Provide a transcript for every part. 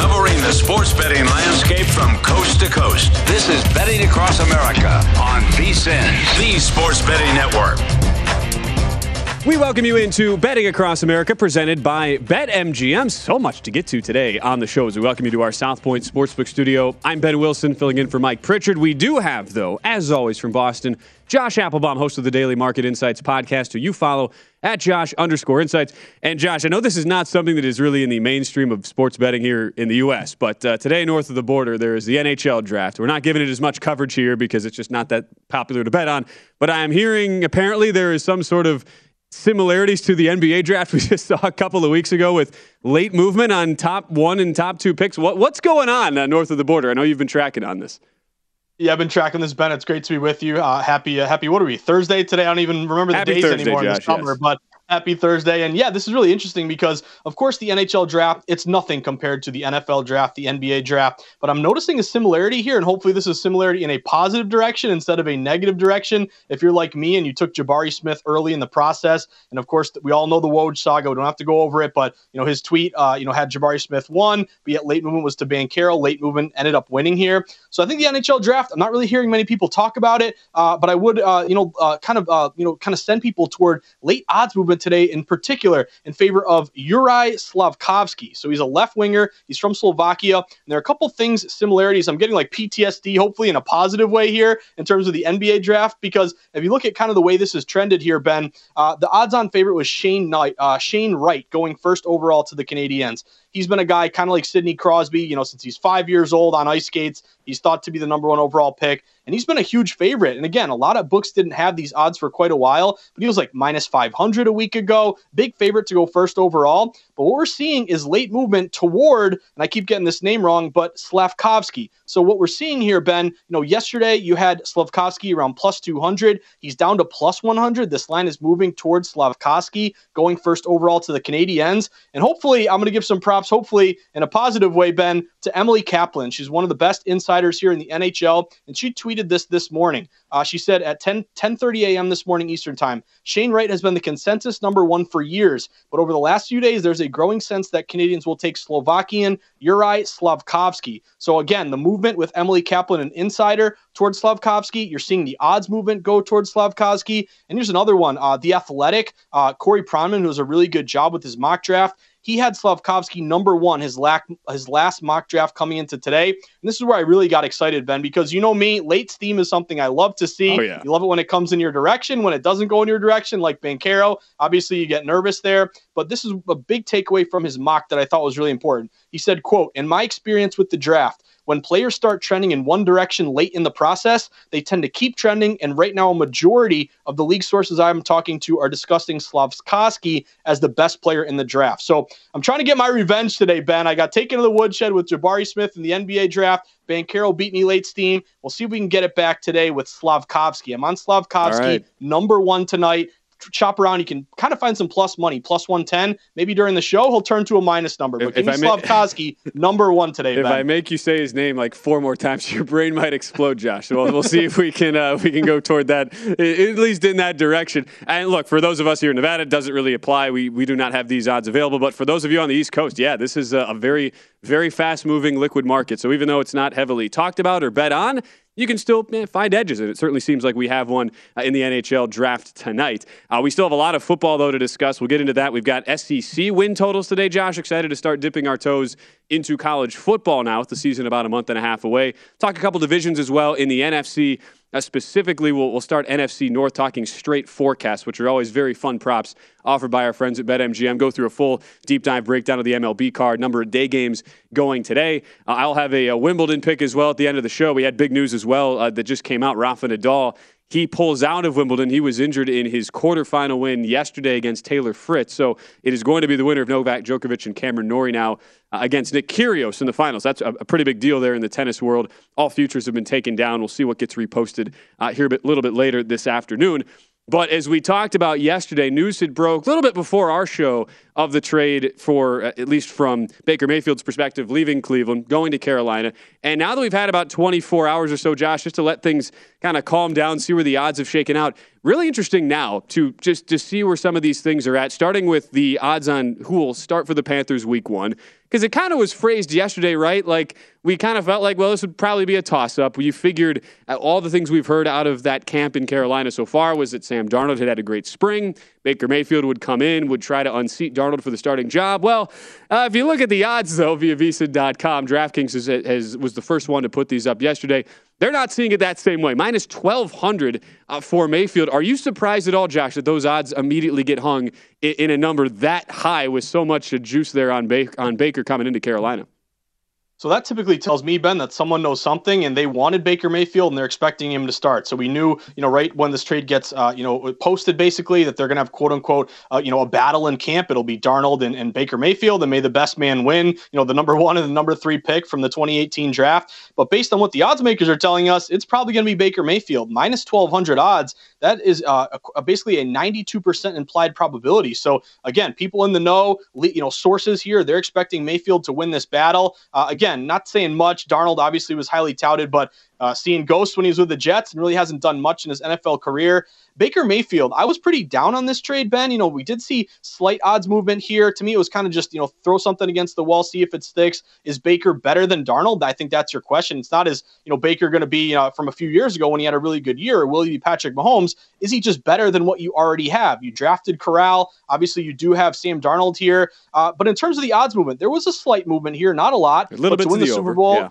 Covering the sports betting landscape from coast to coast. This is Betting Across America on VSIN, the Sports Betting Network. We welcome you into Betting Across America, presented by BetMGM. So much to get to today on the show as we welcome you to our South Point Sportsbook studio. I'm Ben Wilson, filling in for Mike Pritchard. We do have, though, as always, from Boston, Josh Appelbaum, host of the Daily Market Insights podcast, who you follow at Josh underscore Insights. And Josh, I know this is not something that is really in the mainstream of sports betting here in the U.S., but uh, today, north of the border, there is the NHL draft. We're not giving it as much coverage here because it's just not that popular to bet on. But I am hearing apparently there is some sort of similarities to the NBA draft we just saw a couple of weeks ago with late movement on top one and top two picks. What, what's going on uh, north of the border? I know you've been tracking on this. Yeah, I've been tracking this, Ben. It's great to be with you. Uh, happy, uh, happy. What are we? Thursday today. I don't even remember the happy days Thursday, anymore Josh, in the summer, yes. but happy Thursday. And yeah, this is really interesting because, of course, the NHL draft, it's nothing compared to the NFL draft, the NBA draft. But I'm noticing a similarity here, and hopefully this is similarity in a positive direction instead of a negative direction. If you're like me and you took Jabari Smith early in the process, and of course, we all know the Woj saga. We don't have to go over it, but, you know, his tweet, uh, you know, had Jabari Smith won, but yet late movement was to Banchero. Late movement ended up winning here. So I think the NHL draft, I'm not really hearing many people talk about it, uh, but I would, uh, you know, uh, kind of, uh, you know, kind of send people toward late odds movement today in particular in favor of Uri Slafkovsky. So he's a left winger. He's from Slovakia. And there are a couple things, similarities. I'm getting like PTSD, hopefully in a positive way here in terms of the NBA draft, because if you look at kind of the way this has trended here, Ben, uh, the odds on favorite was Shane Knight, uh, Shane Wright going first overall to the Canadiens. He's been a guy kind of like Sidney Crosby, you know, since he's five years old on ice skates. He's thought to be the number one overall pick, and he's been a huge favorite. And again, a lot of books didn't have these odds for quite a while, but he was like minus 500 a week ago. Big favorite to go first overall. But what we're seeing is late movement toward, and I keep getting this name wrong, but Slafkovsky. So what we're seeing here, Ben, you know, yesterday you had Slafkovsky around plus 200. He's down to plus 100. This line is moving towards Slafkovsky, going first overall to the Canadiens. And hopefully, I'm going to give some props, hopefully in a positive way, Ben, to Emily Kaplan. She's one of the best insiders here in the NHL, and she tweeted this this morning. Uh, she said at 10 10:30 a.m. this morning Eastern Time, Shane Wright has been the consensus number one for years, but over the last few days, there's a growing sense that Canadiens will take Slovakian Uri Slafkovsky. So again, the movement with Emily Kaplan, an insider, towards Slafkovsky. You're seeing the odds movement go towards Slafkovsky. And here's another one: uh, the Athletic, uh, Corey Pronman, who does a really good job with his mock draft. He had Slafkovsky number one his, lack, his last mock draft coming into today. And this is where I really got excited, Ben, because you know me, late steam is something I love to see. Oh, yeah. You love it when it comes in your direction. When it doesn't go in your direction, like Banchero, obviously you get nervous there. But this is a big takeaway from his mock that I thought was really important. He said, quote, in my experience with the draft, when players start trending in one direction late in the process, they tend to keep trending. And right now, a majority of the league sources I'm talking to are discussing Slafkovsky as the best player in the draft. So I'm trying to get my revenge today, Ben. I got taken to the woodshed with Jabari Smith in the NBA draft. Banchero beat me late steam. We'll see if we can get it back today with Slafkovsky. I'm on Slafkovsky, right. number one tonight shop around, you can kind of find some plus money, plus 110. Maybe during the show, he'll turn to a minus number. But if, give if me number one today. If ben. I make you say his name like four more times, your brain might explode, Josh. So we'll, we'll see if we can uh, we can go toward that, at least in that direction. And look, for those of us here in Nevada, it doesn't really apply. We, we do not have these odds available. But for those of you on the East Coast, yeah, this is a, a very, very fast moving liquid market. So even though it's not heavily talked about or bet on, you can still man, find edges. And it certainly seems like we have one uh, in the NHL draft tonight. Uh, we still have a lot of football, though, to discuss. We'll get into that. We've got SEC win totals today, Josh. Excited to start dipping our toes into college football now with the season about a month and a half away. Talk a couple divisions as well in the NFC. Specifically, we'll, we'll start NFC North talking straight forecasts, which are always very fun props offered by our friends at BetMGM. Go through a full deep dive breakdown of the MLB card, number of day games going today. Uh, I'll have a, a, Wimbledon pick as well at the end of the show. We had big news as well uh, that just came out. Rafa Nadal he pulls out of Wimbledon. He was injured in his quarterfinal win yesterday against Taylor Fritz. So it is going to be the winner of Novak Djokovic and Cameron Norrie now uh, against Nick Kyrgios in the finals. That's a, a, pretty big deal there in the tennis world. All futures have been taken down. We'll see what gets reposted uh, here a bit, little bit later this afternoon. But as we talked about yesterday, news had broke a little bit before our show of the trade for, uh, at least from Baker Mayfield's perspective, leaving Cleveland, going to Carolina. And now that we've had about 24 hours or so, Josh, just to let things kind of calm down, see where the odds have shaken out, really interesting now to just to see where some of these things are at, starting with the odds on who will start for the Panthers week one because it kind of was phrased yesterday, right? Like we kind of felt like, well, this would probably be a toss-up. You figured uh, all the things we've heard out of that camp in Carolina so far was that Sam Darnold had had a great spring. Baker Mayfield would come in, would try to unseat Darnold for the starting job. Well, uh, if you look at the odds, though, via VSiN.com, DraftKings has, has, was the first one to put these up yesterday. They're not seeing it that same way. Minus 1,200 uh, for Mayfield. Are you surprised at all, Josh, that those odds immediately get hung in, in a number that high with so much juice there on, ba- on Baker coming into Carolina? So that typically tells me, Ben, that someone knows something and they wanted Baker Mayfield and they're expecting him to start. So we knew, you know, right when this trade gets, uh, you know, posted basically that they're going to have quote unquote, uh, you know, a battle in camp. It'll be Darnold and, and Baker Mayfield and may the best man win, you know, the number one and the number three pick from the 2018 draft. But based on what the odds makers are telling us, it's probably going to be Baker Mayfield. Minus 1200 odds. That is uh, a, a basically a 92% implied probability. So again, people in the know, you know, sources here, they're expecting Mayfield to win this battle. Uh, again, again, not saying much. Darnold obviously was highly touted, but uh, seeing ghosts when he was with the Jets and really hasn't done much in his NFL career. Baker Mayfield, I was pretty down on this trade, Ben. You know, we did see slight odds movement here. To me, it was kind of just, you know, throw something against the wall, see if it sticks. Is Baker better than Darnold? I think that's your question. It's not as, you know, Baker going to be uh, from a few years ago when he had a really good year, will he be Patrick Mahomes? Is he just better than what you already have? You drafted Corral. Obviously, you do have Sam Darnold here. Uh, but in terms of the odds movement, there was a slight movement here, not a lot. A little bit to win the, the Super Bowl. Yeah.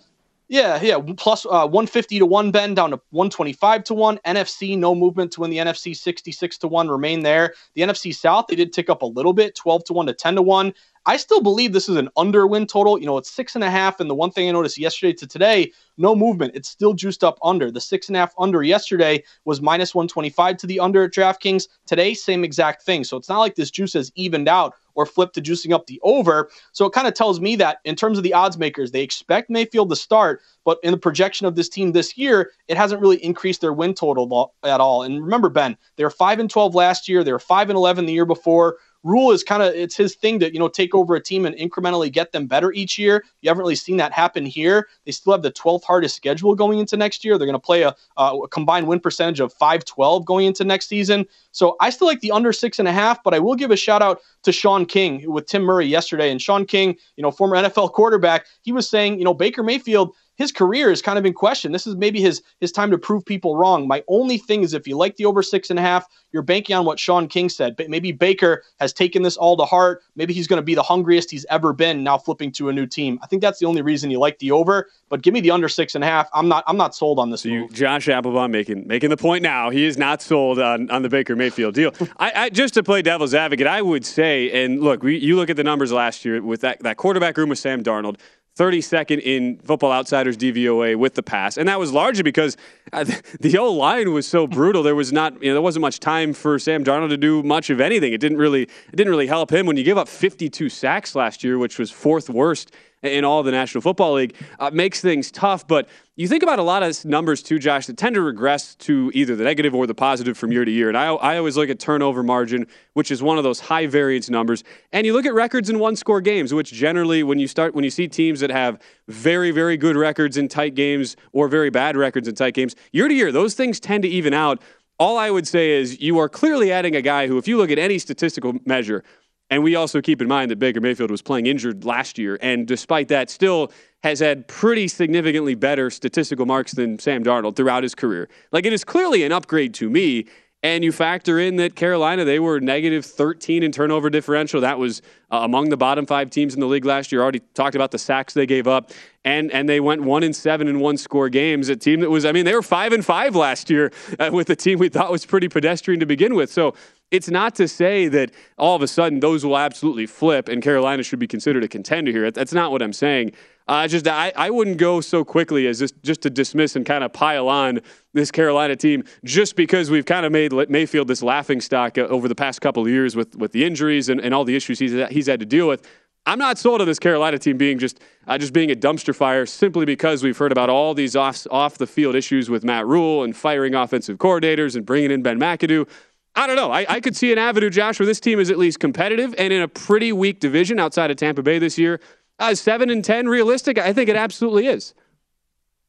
Yeah, yeah. Plus uh, 150 to 1 Ben down to 125 to 1. NFC, no movement to win the NFC 66 to 1, remain there. The NFC South, they did tick up a little bit, 12 to 1 to 10 to 1. I still believe this is an under win total. You know, it's six and a half. And the one thing I noticed yesterday to today, no movement. It's still juiced up under. The six and a half under yesterday was minus 125 to the under at DraftKings. Today, same exact thing. So it's not like this juice has evened out or flipped to juicing up the over. So it kind of tells me that in terms of the odds makers, they expect Mayfield to start, but in the projection of this team this year, it hasn't really increased their win total at all. And remember, Ben, they were 5 and 12 last year, they were 5 and 11 the year before. Rhule is kind of it's his thing to you know take over a team and incrementally get them better each year. You haven't really seen that happen here. They still have the 12th hardest schedule going into next year. They're going to play a, a, combined win percentage of 512 going into next season. So I still like the under six and a half, but I will give a shout out to Shaun King with Tim Murray yesterday. And Shaun King, you know, former NFL quarterback, he was saying, you know, Baker Mayfield his career is kind of in question. This is maybe his his time to prove people wrong. My only thing is if you like the over six and a half, you're banking on what Shaun King said. But maybe Baker has taken this all to heart. Maybe he's going to be the hungriest he's ever been now flipping to a new team. I think that's the only reason you like the over. But give me the under six and a half. I'm not I'm not sold on this. So you, Josh Appelbaum making making the point now. He is not sold on, on the Baker Mayfield deal. I, I, just to play devil's advocate, I would say, and look, we, you look at the numbers last year with that, that quarterback room with Sam Darnold. 32nd in Football Outsiders DVOA with the pass, and that was largely because the O line was so brutal. There was not, you know, there wasn't much time for Sam Darnold to do much of anything. It didn't really, it didn't really help him when you give up 52 sacks last year, which was fourth worst in all the National Football League. Uh, makes things tough, but you think about a lot of numbers too, Josh, that tend to regress to either the negative or the positive from year to year. And I, I always look at turnover margin, which is one of those high variance numbers. And you look at records in one score games, which generally, when you start, when you see teams that have very, very good records in tight games or very bad records in tight games, year to year, those things tend to even out. All I would say is you are clearly adding a guy who, if you look at any statistical measure, and we also keep in mind that Baker Mayfield was playing injured last year, and despite that, still has had pretty significantly better statistical marks than Sam Darnold throughout his career. Like, it is clearly an upgrade to me. And you factor in that Carolina, they were negative 13 in turnover differential. That was uh, among the bottom five teams in the league last year. Already talked about the sacks they gave up, and and they went one in seven in one score games. A team that was, I mean, they were five and five last year uh, with a team we thought was pretty pedestrian to begin with. So it's not to say that all of a sudden those will absolutely flip and Carolina should be considered a contender here. That's not what I'm saying. Uh, just I, I wouldn't go so quickly as just, just to dismiss and kind of pile on this Carolina team just because we've kind of made Mayfield this laughing stock uh, over the past couple of years with, with the injuries and, and all the issues he's, he's had to deal with. I'm not sold on this Carolina team being just uh, just being a dumpster fire simply because we've heard about all these off off the field issues with Matt Rhule and firing offensive coordinators and bringing in Ben McAdoo. I don't know. I, I, could see an avenue, Josh, where this team is at least competitive and in a pretty weak division outside of Tampa Bay this year. Uh, seven and ten realistic? I think it absolutely is.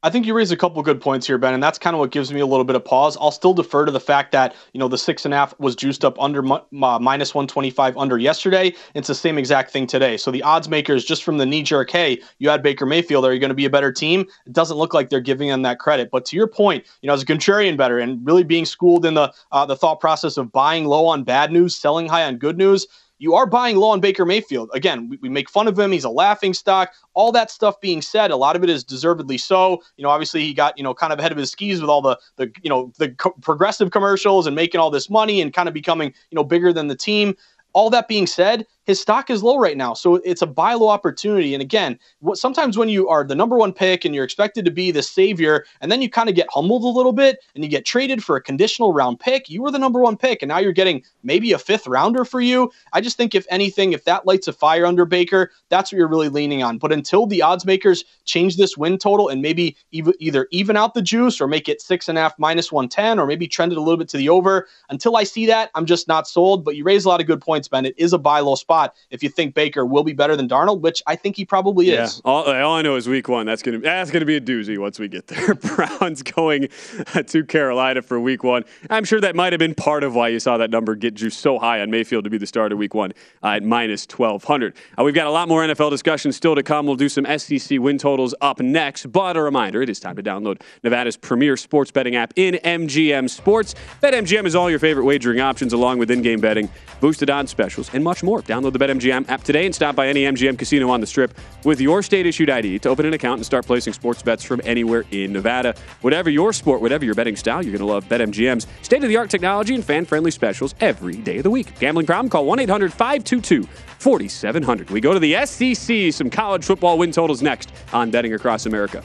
I think you raised a couple good points here, Ben, and that's kind of what gives me a little bit of pause. I'll still defer to the fact that you know the six and a half was juiced up under uh, minus one twenty five under yesterday. It's the same exact thing today. So the odds makers, just from the knee jerk, hey, you had Baker Mayfield, are you going to be a better team? It doesn't look like they're giving them that credit. But to your point, you know, as a contrarian better and really being schooled in the uh, the thought process of buying low on bad news, selling high on good news you are buying low on Baker Mayfield. Again, we, we, make fun of him. He's a laughing stock. All that stuff being said, a lot of it is deservedly so. You know, obviously he got, you know, kind of ahead of his skis with all the, the you know, the co- progressive commercials and making all this money and kind of becoming, you know, bigger than the team. All that being said, his stock is low right now. So it's a buy low opportunity. And again, what, sometimes when you are the number one pick and you're expected to be the savior, and then you kind of get humbled a little bit and you get traded for a conditional round pick, you were the number one pick, and now you're getting maybe a fifth rounder for you. I just think, if anything, if that lights a fire under Baker, that's what you're really leaning on. But until the odds makers change this win total and maybe either even out the juice or make it six and a half minus 110 or maybe trend it a little bit to the over, until I see that, I'm just not sold. But you raise a lot of good points, Ben. It is a buy low spot spot if you think Baker will be better than Darnold, which I think he probably yeah. is. All, all, I know is week one. That's gonna that's gonna be a doozy once we get there. Browns going to Carolina for week one. I'm sure that might have been part of why you saw that number get juiced so high on Mayfield to be the starter week one uh, at minus 1200. Uh, we've got a lot more NFL discussion still to come. We'll do some SEC win totals up next. But a reminder, it is time to download Nevada's premier sports betting app in MGM Sports. BetMGM is all your favorite wagering options, along with in-game betting, boosted odds specials, and much more. Download the BetMGM app today and stop by any MGM casino on the strip with your state issued ID to open an account and start placing sports bets from anywhere in Nevada. Whatever your sport, whatever your betting style, you're going to love BetMGM's state of the art technology and fan friendly specials every day of the week. Gambling problem? Call 1 800 522 4700. We go to the SEC, some college football win totals next on Betting Across America.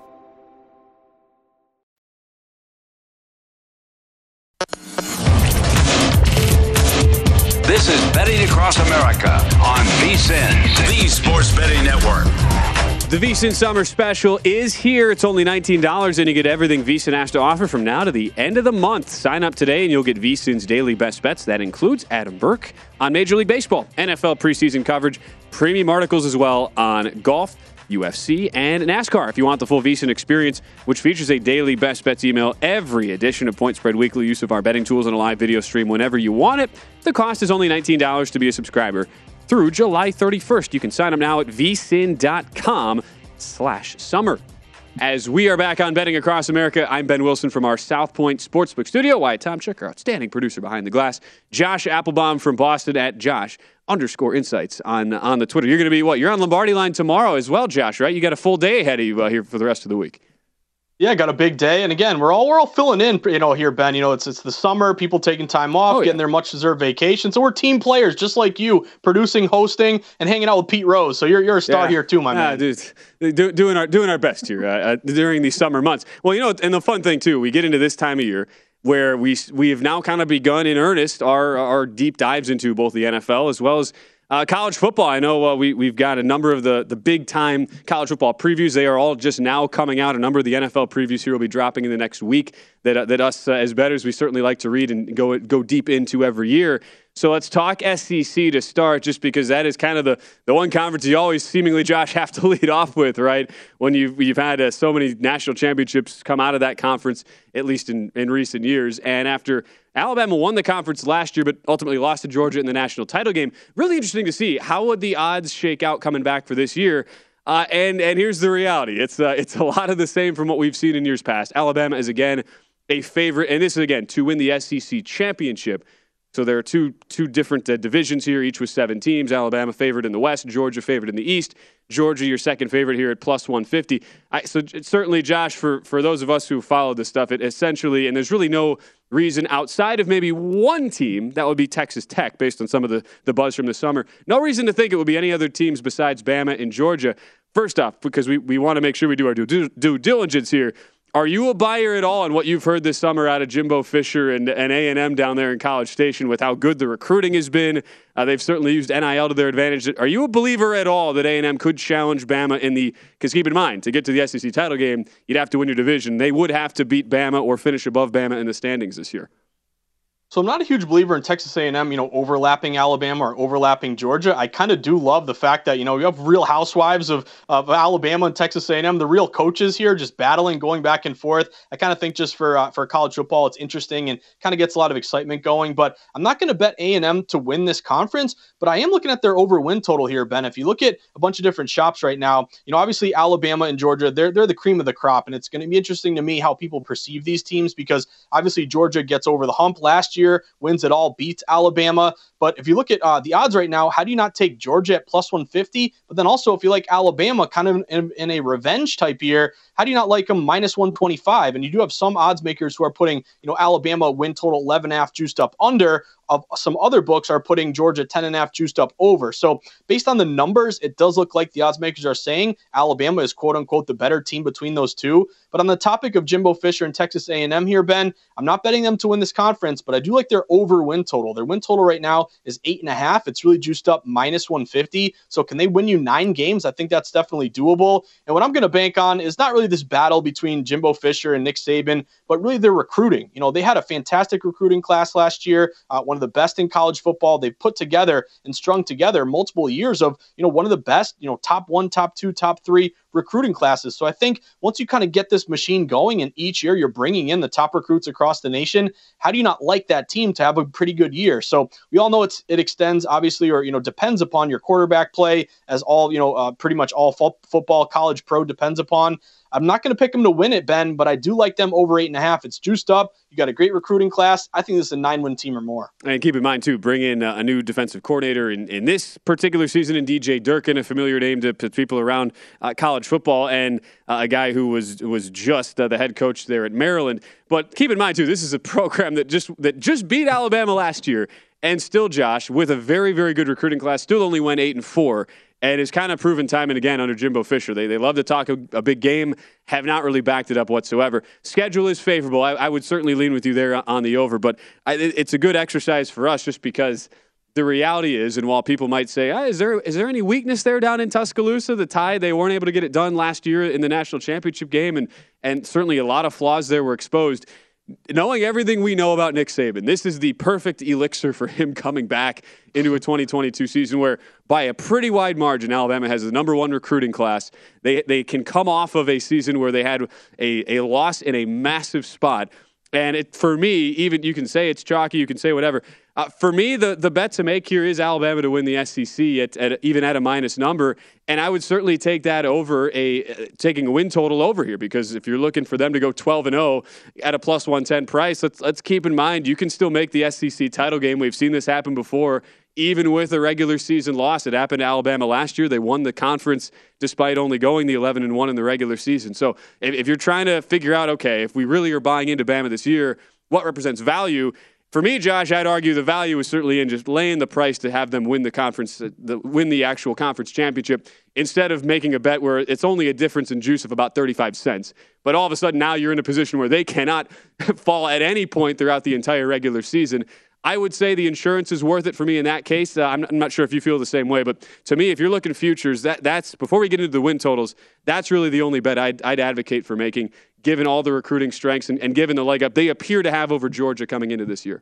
This is Betting Across America on VSIN, the Sports Betting Network. The VSIN Summer Special is here. It's only $19 and you get everything VSIN has to offer from now to the end of the month. Sign up today and you'll get VSIN's daily best bets. That includes Adam Burke on Major League Baseball, NFL preseason coverage, premium articles as well on golf, UFC, and NASCAR. If you want the full VSIN experience, which features a daily best bets email, every edition of Point Spread Weekly, use of our betting tools, and a live video stream whenever you want it, the cost is only $19 to be a subscriber through July 31st. You can sign up now at vsin.com slash summer. As we are back on Betting Across America, I'm Ben Wilson from our South Point Sportsbook studio. Wyatt Tomchuk, our outstanding producer behind the glass. Josh Appelbaum from Boston at Josh underscore insights on on the Twitter. You're going to be what? You're on Lombardi line tomorrow as well, Josh, right? You got a full day ahead of you uh, here for the rest of the week. Yeah, got a big day, and again, we're all we're all filling in. You know, here, Ben. You know, it's it's the summer, people taking time off, Oh, yeah. getting their much deserved vacation. So we're team players, just like you, producing, hosting, and hanging out with Pete Rose. So you're you're a star Yeah. here too, my Ah, man. dude, do, doing our doing our best here uh, uh, during these summer months. Well, you know, and the fun thing too, we get into this time of year where we we have now kind of begun in earnest our our deep dives into both the NFL as well as. Uh, college football. I know uh, we we've got a number of the the big time college football previews. They are all just now coming out. A number of the NFL previews here will be dropping in the next week. That uh, that us uh, as bettors we certainly like to read and go go deep into every year. So let's talk SEC to start, just because that is kind of the, the one conference you always seemingly, Josh, have to lead off with, right? When you've, you've had uh, so many national championships come out of that conference, at least in, in recent years. And after Alabama won the conference last year, but ultimately lost to Georgia in the national title game, really interesting to see how would the odds shake out coming back for this year. Uh, and and here's the reality: it's uh, it's a lot of the same from what we've seen in years past. Alabama is again a favorite, and this is again to win the SEC championship. So there are two two different uh, divisions here, each with seven teams. Alabama favored in the West, Georgia favored in the East. Georgia, your second favorite here at plus 150. I, so certainly, Josh, for for those of us who follow this stuff, it essentially, and there's really no reason outside of maybe one team that would be Texas Tech, based on some of the the buzz from the summer. No reason to think it would be any other teams besides Bama and Georgia. First off, because we, we want to make sure we do our due, due diligence here. Are you a buyer at all on what you've heard this summer out of Jimbo Fisher and, and A&M down there in College Station with how good the recruiting has been? Uh, they've certainly used NIL to their advantage. Are you a believer at all that A&M could challenge Bama in the – because keep in mind, to get to the SEC title game, you'd have to win your division. They would have to beat Bama or finish above Bama in the standings this year. So I'm not a huge believer in Texas A&M, you know, overlapping Alabama or overlapping Georgia. I kind of do love the fact that you know you have real housewives of of Alabama and Texas A&M, the real coaches here, just battling, going back and forth. I kind of think just for uh, for college football, it's interesting and kind of gets a lot of excitement going. But I'm not going to bet A&M to win this conference, but I am looking at their over win total here, Ben. If you look at a bunch of different shops right now, you know, obviously Alabama and Georgia, they're they're the cream of the crop, and it's going to be interesting to me how people perceive these teams because obviously Georgia gets over the hump last year, wins it all, beats Alabama. But if you look at uh, the odds right now, how do you not take Georgia at plus 150? But then also, if you like Alabama kind of in, in a revenge type year, how do you not like them minus 125? And you do have some odds makers who are putting, you know, Alabama win total 11 half juiced up under of some other books are putting Georgia 10 and a half juiced up over. So based on the numbers, it does look like the odds makers are saying Alabama is quote unquote the better team between those two. But on the topic of Jimbo Fisher and Texas A&M here, Ben, I'm not betting them to win this conference, but I do like their over win total. Their win total right now is eight and a half. It's really juiced up minus 150. So can they win you nine games? I think that's definitely doable. And what I'm going to bank on is not really this battle between Jimbo Fisher and Nick Saban, but really their recruiting. You know, they had a fantastic recruiting class last year, uh, one the best in college football. They've put together and strung together multiple years of, you know, one of the best, you know, top one, top two, top three recruiting classes. So I think once you kind of get this machine going and each year you're bringing in the top recruits across the nation, how do you not like that team to have a pretty good year? So we all know it's it extends obviously or you know depends upon your quarterback play as all, you know, uh, pretty much all fo- football college pro depends upon. I'm not going to pick them to win it, Ben, but I do like them over eight and a half. It's juiced up. You got a great recruiting class. I think this is a nine win team or more. And keep in mind, too, bring in uh, a new defensive coordinator in, in this particular season in DJ Durkin, a familiar name to people around uh, college football, and uh, a guy who was was just uh, the head coach there at Maryland. But keep in mind, too, this is a program that just that just beat Alabama last year. And still, Josh, with a very, very good recruiting class, still only went eight and four and is kind of proven time and again under Jimbo Fisher. They, they love to talk a, a, big game, have not really backed it up whatsoever. Schedule is favorable. I, I would certainly lean with you there on the over, but I, it's a good exercise for us just because the reality is, and while people might say, ah, is there is there any weakness there down in Tuscaloosa? The tie they weren't able to get it done last year in the national championship game, and and certainly a lot of flaws there were exposed knowing everything we know about Nick Saban, this is the perfect elixir for him coming back into a 2022 season where, by a pretty wide margin, Alabama has the number one recruiting class. They, they can come off of a season where they had a, a loss in a massive spot. And it, for me, even you can say it's chalky, you can say whatever. Uh, for me, the, the bet to make here is Alabama to win the SEC at, at even at a minus number, and I would certainly take that over a uh, taking a win total over here because if you're looking for them to go 12 and 0 at a plus 110 price, let's let's keep in mind you can still make the SEC title game. We've seen this happen before, even with a regular season loss. It happened to Alabama last year. They won the conference despite only going the 11 and 1 in the regular season. So if, if you're trying to figure out, okay, if we really are buying into Bama this year, what represents value? For me, Josh, I'd argue the value is certainly in just laying the price to have them win the conference, uh, the, win the actual conference championship, instead of making a bet where it's only a difference in juice of about 35 cents. But all of a sudden, now you're in a position where they cannot fall at any point throughout the entire regular season. I would say the insurance is worth it for me in that case. Uh, I'm, not, I'm, not, sure if you feel the same way, but to me, if you're looking futures, that that's before we get into the win totals, that's really the only bet I'd, I'd advocate for making given all the recruiting strengths and, and given the leg up they appear to have over Georgia coming into this year.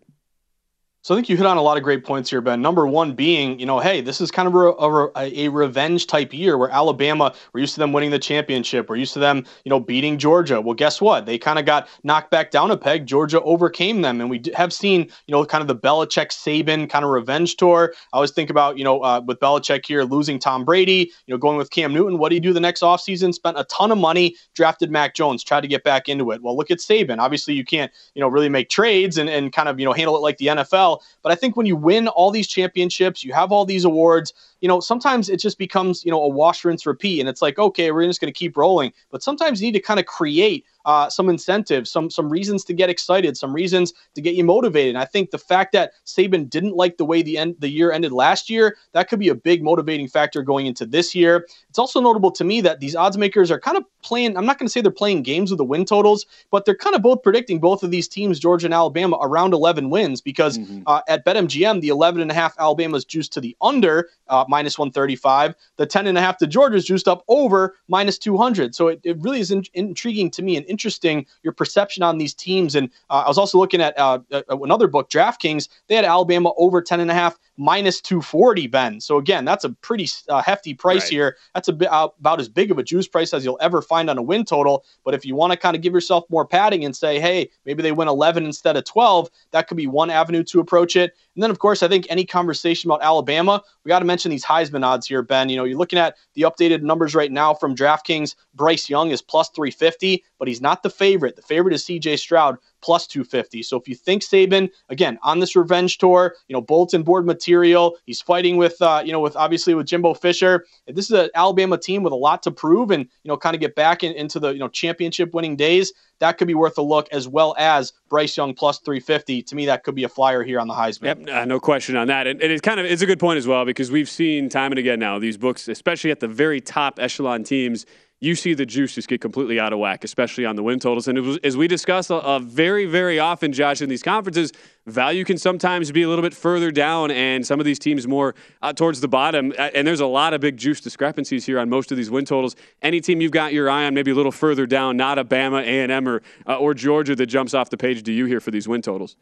So I think you hit on a lot of great points here, Ben. Number one being, you know, hey, this is kind of a, a, a, revenge type year where Alabama, we're used to them winning the championship. We're used to them, you know, beating Georgia. Well, guess what? They kind of got knocked back down a peg. Georgia overcame them. And we have seen, you know, kind of the Belichick Saban kind of revenge tour. I always think about, you know, uh, with Belichick here losing Tom Brady, you know, going with Cam Newton. What do you do the next offseason? Spent a ton of money, drafted Mac Jones, tried to get back into it. Well, look at Saban. Obviously, you can't, you know, really make trades and, and kind of, you know, handle it like the NFL. But I think when you win all these championships, you have all these awards, you know, sometimes it just becomes, you know, a wash, rinse, repeat. And it's like, okay, we're just going to keep rolling. But sometimes you need to kind of create uh, some incentives, some some reasons to get excited, some reasons to get you motivated. And I think the fact that Saban didn't like the way the end the year ended last year, that could be a big motivating factor going into this year. It's also notable to me that these odds makers are kind of playing. I'm not going to say they're playing games with the win totals, but they're kind of both predicting both of these teams, Georgia and Alabama, around 11 wins because mm-hmm. uh, at BetMGM the 11 and a half Alabama's juiced to the under uh, minus 135. The 10 and a half to Georgia's juiced up over minus 200. So it, it really is in- intriguing to me and interesting your perception on these teams. And uh, I was also looking at uh, another book, DraftKings. They had Alabama over 10 and a half minus 240 ben. So again that's a pretty uh, hefty price right. here. That's a bit uh, about as big of a juice price as you'll ever find on a win total. But if you want to kind of give yourself more padding and say hey maybe they win 11 instead of 12 that could be one avenue to approach it. And then of course i think any conversation about alabama we got to mention these heisman odds here ben. You know you're looking at the updated numbers right now from draftkings. Bryce young is plus 350 but he's not the favorite. The favorite is cj stroud plus 250. So if you think Saban, again, on this revenge tour, you know, bulletin board material, he's fighting with, uh, you know, with obviously with Jimbo Fisher. This is an Alabama team with a lot to prove and, you know, kind of get back in, into the, you know, championship winning days. That could be worth a look as well as Bryce Young plus 350. To me, that could be a flyer here on the Heisman. Yep, uh, no question on that. And, and it kind of it's a good point as well because we've seen time and again now these books, especially at the very top echelon teams, you see the juices get completely out of whack, especially on the win totals. And was, as we discuss a, very, very often, Josh, in these conferences, value can sometimes be a little bit further down, and some of these teams more uh, towards the bottom. And there's a lot of big juice discrepancies here on most of these win totals. Any team you've got your eye on, maybe a little further down, not a Bama, A and M, or uh, or Georgia that jumps off the page to you here for these win totals.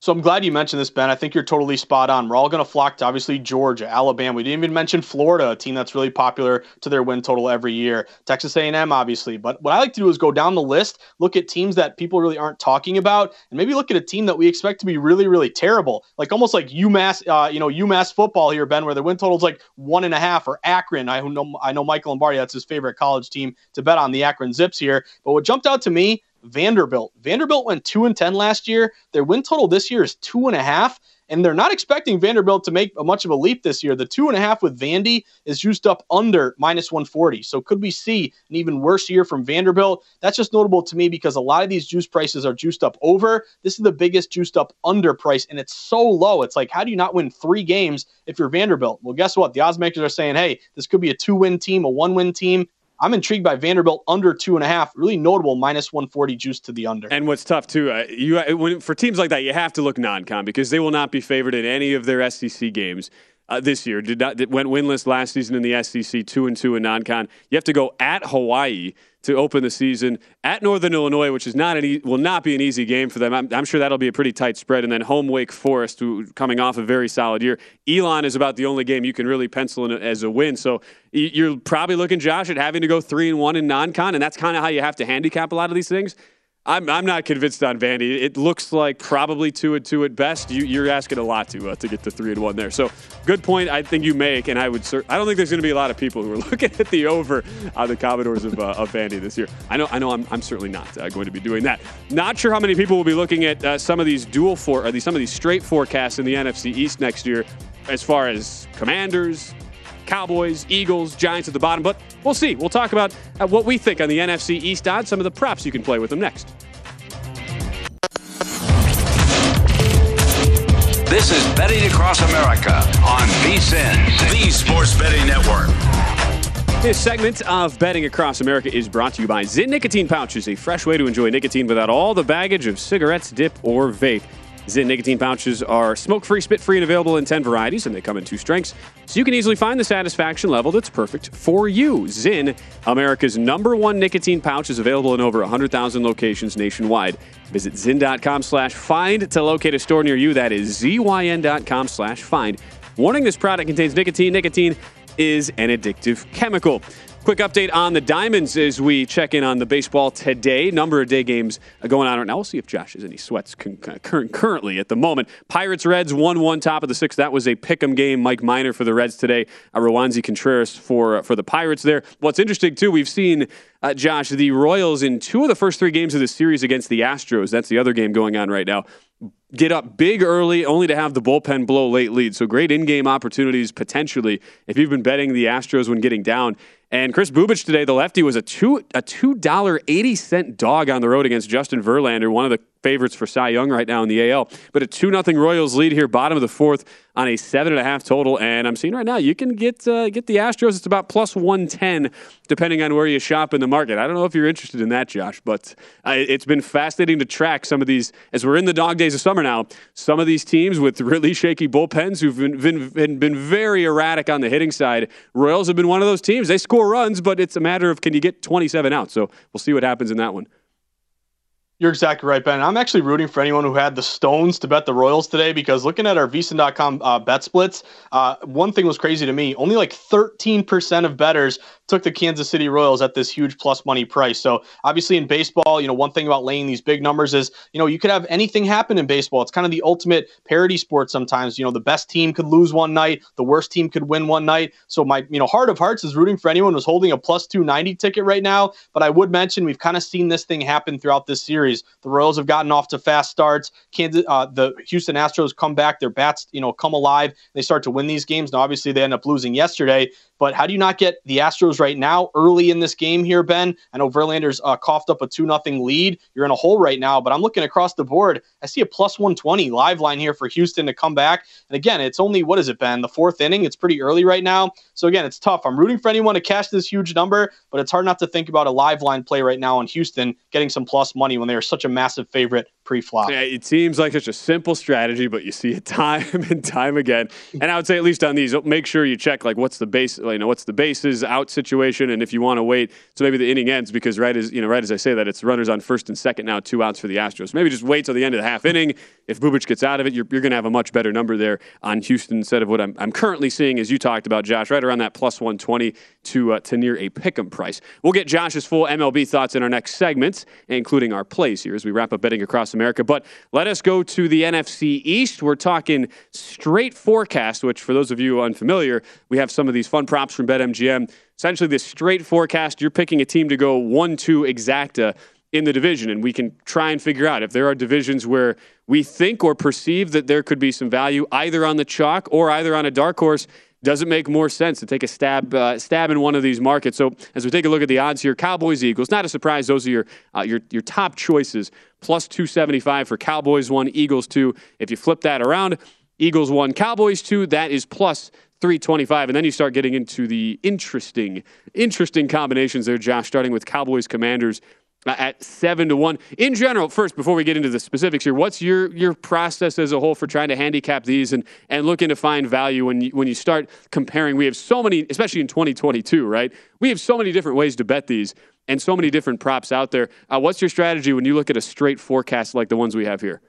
So I'm glad you mentioned this, Ben. I think you're totally spot on. We're all going to flock to obviously Georgia, Alabama. We didn't even mention Florida, a team that's really popular to their win total every year. Texas A&M, obviously. But what I like to do is go down the list, look at teams that people really aren't talking about, and maybe look at a team that we expect to be really, really terrible, like almost like UMass, uh, you know, UMass football here, Ben, where the win total is like one and a half, or Akron. I know, I know Michael Lombardi, that's his favorite college team to bet on the Akron Zips here. But what jumped out to me Vanderbilt. Vanderbilt went two and ten last year. Their win total this year is two and a half, and they're not expecting Vanderbilt to make much of a leap this year. The two and a half with Vandy is juiced up under minus 140. So could we see an even worse year from Vanderbilt? That's just notable to me because a lot of these juice prices are juiced up over. This is the biggest juiced up under price, and it's so low. It's like, how do you not win three games if you're Vanderbilt? Well, guess what? The odds makers are saying, hey, this could be a two win team, a one win team. I'm intrigued by Vanderbilt under two and a half. Really notable minus 140 juice to the under. And what's tough too, uh, you uh, when, for teams like that, you have to look non-con because they will not be favored in any of their SEC games. Uh, this year. Did not did, went winless last season in the SEC, two and two in non-con. You have to go at Hawaii to open the season at Northern Illinois, which is not an e- will not be an easy game for them. I'm, I'm, sure that'll be a pretty tight spread, and then home Wake Forest, who, coming off a very solid year. Elon is about the only game you can really pencil in as a win. So you're probably looking, Josh, at having to go three and one in non-con, and that's kind of how you have to handicap a lot of these things. I'm, I'm not convinced on Vandy. It looks like probably two and two at best. You, are asking a lot to uh, to get to three and one there. So good point. I think you make, and I would. I don't think there's going to be a lot of people who are looking at the over on the Commodores of, uh, of Vandy this year. I know. I know. I'm, I'm certainly not uh, going to be doing that. Not sure how many people will be looking at uh, some of these dual for some of these straight forecasts in the NFC East next year, as far as Commanders, Cowboys, Eagles, Giants at the bottom. But we'll see. We'll talk about uh, what we think on the NFC East odds, some of the props you can play with them next. This is Betting Across America on VSIN, the Sports Betting Network. This segment of Betting Across America is brought to you by Zyn Nicotine Pouches, a fresh way to enjoy nicotine without all the baggage of cigarettes, dip, or vape. Zyn nicotine pouches are smoke free, spit free, and available in 10 varieties, and they come in two strengths, so you can easily find the satisfaction level that's perfect for you. Zyn, America's number one nicotine pouch, is available in over 100,000 locations nationwide. Visit zyn.com slash find to locate a store near you. That is zyn.com slash find. Warning this product contains nicotine. Nicotine is an addictive chemical. Quick update on the Diamonds as we check in on the baseball today. Number of day games going on right now. We'll see if Josh has any sweats currently at the moment. Pirates Reds 1 1 top of the sixth. That was a pick 'em game. Mike Minor for the Reds today. Uh, Contreras for, uh, for the Pirates there. What's interesting, too, we've seen uh, Josh, the Royals in two of the first three games of the series against the Astros. That's the other game going on right now get up big early only to have the bullpen blow late lead. So great in-game opportunities potentially if you've been betting the Astros when getting down. And Kris Bubic today, the lefty, was a two a two dollar eighty cent dog on the road against Justin Verlander, one of the favorites for Cy Young right now in the AL. But a two nothing Royals lead here, bottom of the fourth on a seven and a half total. And I'm seeing right now you can get uh, get the Astros. It's about plus one ten, depending on where you shop in the market. I don't know if you're interested in that, Josh, but uh, it's been fascinating to track some of these as we're in the dog days of summer now. Some of these teams with really shaky bullpens who've been been, been very erratic on the hitting side. Royals have been one of those teams. They score runs, but it's a matter of can you get 27 out. So we'll see what happens in that one. You're exactly right, Ben. I'm actually rooting for anyone who had the stones to bet the Royals today because looking at our VSiN.com uh, bet splits, uh, one thing was crazy to me. Only like 13% of bettors took the Kansas City Royals at this huge plus money price. So obviously in baseball, you know, one thing about laying these big numbers is, you know, you could have anything happen in baseball. It's kind of the ultimate parity sport sometimes. You know, the best team could lose one night, the worst team could win one night. So my, you know, heart of hearts is rooting for anyone who's holding a plus 290 ticket right now. But I would mention we've kind of seen this thing happen throughout this series. The Royals have gotten off to fast starts. Kansas, uh, the Houston Astros come back, their bats, you know, come alive. They start to win these games. Now, obviously, they end up losing yesterday. But how do you not get the Astros right now early in this game here, Ben? I know Verlander's uh, coughed up a 2 0 lead. You're in a hole right now, but I'm looking across the board. I see a plus 120 live line here for Houston to come back. And again, it's only, what is it, Ben? The fourth inning. It's pretty early right now. So again, it's tough. I'm rooting for anyone to cash this huge number, but it's hard not to think about a live line play right now in Houston getting some plus money when they are such a massive favorite pre-flop. Yeah, it seems like such a simple strategy, but you see it time and time again. And I would say at least on these, make sure you check like what's the base, you know, what's the bases out situation, and if you want to wait, so maybe the inning ends because right as you know, right as I say that, it's runners on first and second now, two outs for the Astros. Maybe just wait till the end of the half inning. If Bubic gets out of it, you're, you're going to have a much better number there on Houston instead of what I'm, I'm currently seeing, as you talked about, Josh, right around that plus 120 to uh, to near a pick'em price. We'll get Josh's full MLB thoughts in our next segment, including our plays here as we wrap up betting across America. But let us go to the NFC East. We're talking straight forecast, which for those of you unfamiliar, we have some of these fun props from BetMGM. Essentially, this straight forecast, you're picking a team to go 1 2 exacta in the division, and we can try and figure out if there are divisions where we think or perceive that there could be some value either on the chalk or either on a dark horse does it make more sense to take a stab uh, stab in one of these markets? So as we take a look at the odds here, Cowboys Eagles, not a surprise. Those are your uh, your your top choices. Plus two seventy five for Cowboys one, Eagles two. If you flip that around, Eagles one, Cowboys two. That is plus 325 and then you start getting into the interesting interesting combinations there josh starting with cowboys commanders at seven to one. In general, first before we get into the specifics here, what's your your process as a whole for trying to handicap these and and looking to find value when you, when you start comparing? We have so many, especially in 2022, right? We have so many different ways to bet these and so many different props out there. Uh, what's your strategy when you look at a straight forecast like the ones we have here?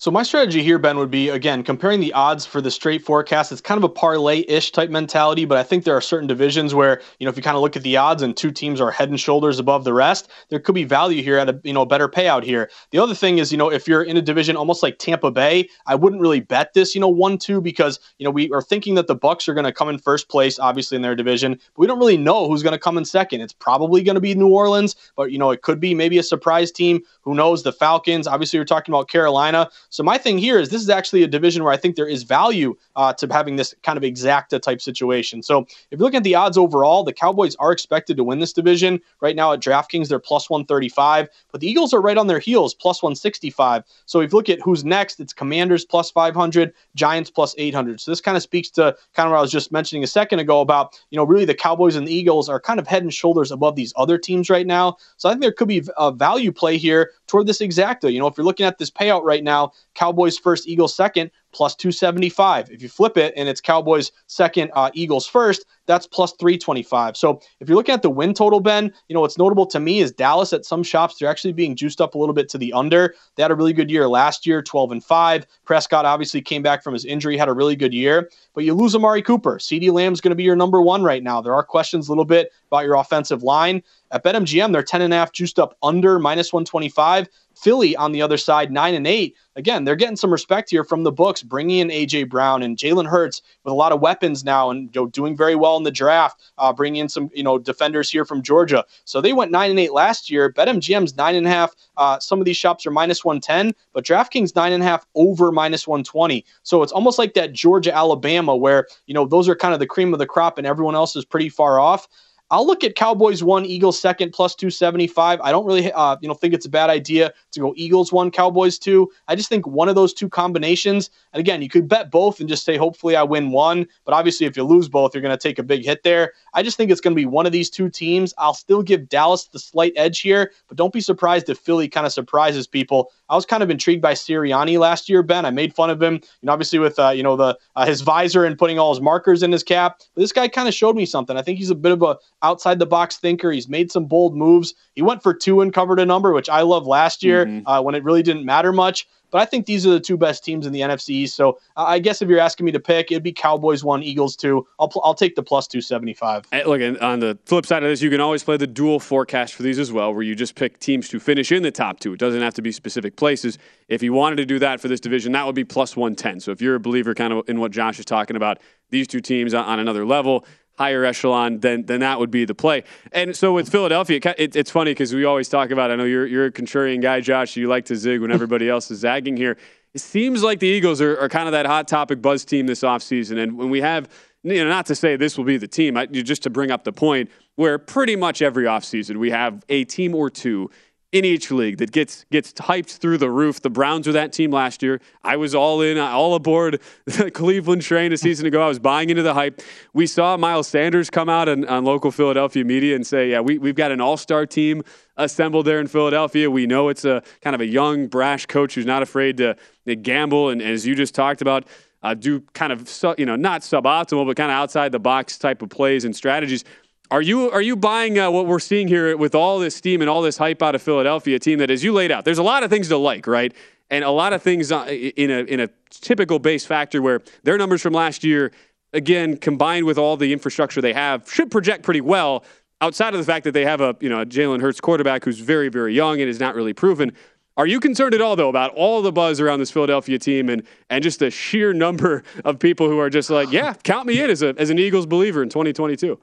So my strategy here, Ben, would be again comparing the odds for the straight forecast. It's kind of a parlay-ish type mentality, but I think there are certain divisions where you know if you kind of look at the odds and two teams are head and shoulders above the rest, there could be value here at a you know better payout here. The other thing is you know if you're in a division almost like Tampa Bay, I wouldn't really bet this you know one two because you know we are thinking that the Bucs are going to come in first place, obviously in their division, but we don't really know who's going to come in second. It's probably going to be New Orleans, but you know it could be maybe a surprise team. Who knows? The Falcons. Obviously, we're talking about Carolina. So my thing here is this is actually a division where I think there is value uh, to having this kind of exacta type situation. So if you look at the odds overall, the Cowboys are expected to win this division. Right now at DraftKings, they're plus 135, but the Eagles are right on their heels, plus 165. So if you look at who's next, it's Commanders plus 500, Giants plus 800. So this kind of speaks to kind of what I was just mentioning a second ago about, you know, really the Cowboys and the Eagles are kind of head and shoulders above these other teams right now. So I think there could be a value play here toward this exacta. You know, if you're looking at this payout right now, Cowboys first, Eagles second, plus 275. If you flip it and it's Cowboys second, uh, Eagles first, that's plus 325. So if you're looking at the win total, Ben, you know, what's notable to me is Dallas at some shops, they're actually being juiced up a little bit to the under. They had a really good year last year, 12 and 5. Prescott obviously came back from his injury, had a really good year, but you lose Amari Cooper. CeeDee Lamb's going to be your number one right now. There are questions a little bit about your offensive line. At BetMGM, they're 10 and a half juiced up under minus 125. Philly on the other side, nine and eight. Again, they're getting some respect here from the books, bringing in AJ Brown and Jalen Hurts with a lot of weapons now, and you know, doing very well in the draft. Uh, bringing in some you know defenders here from Georgia. So they went nine and eight last year. BetMGM's nine and a half. Uh, some of these shops are minus one ten, but DraftKings nine and a half over minus one twenty. So it's almost like that Georgia Alabama where you know those are kind of the cream of the crop, and everyone else is pretty far off. I'll look at Cowboys one, Eagles second, plus 275. I don't really, uh, you know, think it's a bad idea to go Eagles one, Cowboys two. I just think one of those two combinations, and again, you could bet both and just say, hopefully I win one. But obviously, if you lose both, you're going to take a big hit there. I just think it's going to be one of these two teams. I'll still give Dallas the slight edge here, but don't be surprised if Philly kind of surprises people. I was kind of intrigued by Sirianni last year, Ben. I made fun of him, you know, obviously with uh, you know the uh, his visor and putting all his markers in his cap. But this guy kind of showed me something. I think he's a bit of a outside the box thinker. He's made some bold moves. He went for two and covered a number, which I love last year mm-hmm. uh, when it really didn't matter much. But I think these are the two best teams in the NFC So uh, I guess if you're asking me to pick, it'd be Cowboys one, Eagles two. I'll pl- I'll take the plus two seventy five. Look, on the flip side of this, you can always play the dual forecast for these as well, where you just pick teams to finish in the top two. It doesn't have to be specific places. If you wanted to do that for this division, that would be plus one ten. So if you're a believer, kind of in what Josh is talking about, these two teams on another level higher echelon, then then that would be the play. And so with Philadelphia, it, it's funny because we always talk about. I know you're you're a contrarian guy, Josh. You like to zig when everybody else is zagging here. It seems like the Eagles are, are kind of that hot topic buzz team this offseason. And when we have, you know, not to say this will be the team, I, just to bring up the point where pretty much every offseason we have a team or two in each league that gets gets hyped through the roof. The Browns were that team last year. I was all in, all aboard the Cleveland train a season ago. I was buying into the hype. We saw Miles Sanders come out on, on local Philadelphia media and say, "Yeah, we, we've got an all-star team assembled there in Philadelphia. We know it's a kind of a young, brash coach who's not afraid to, to gamble, and, and, as you just talked about." Uh, do kind of you know not suboptimal but kind of outside the box type of plays and strategies are you are you buying uh, what we're seeing here with all this steam and all this hype out of Philadelphia, a team that, as you laid out, there's a lot of things to like, right? And a lot of things uh, in a in a typical base factor where their numbers from last year, again, combined with all the infrastructure they have, should project pretty well. Outside of the fact that they have a you know a Jalen Hurts quarterback who's very very young and is not really proven. Are you concerned at all though about all the buzz around this Philadelphia team and and just the sheer number of people who are just like, yeah, count me in as a as an Eagles believer in 2022?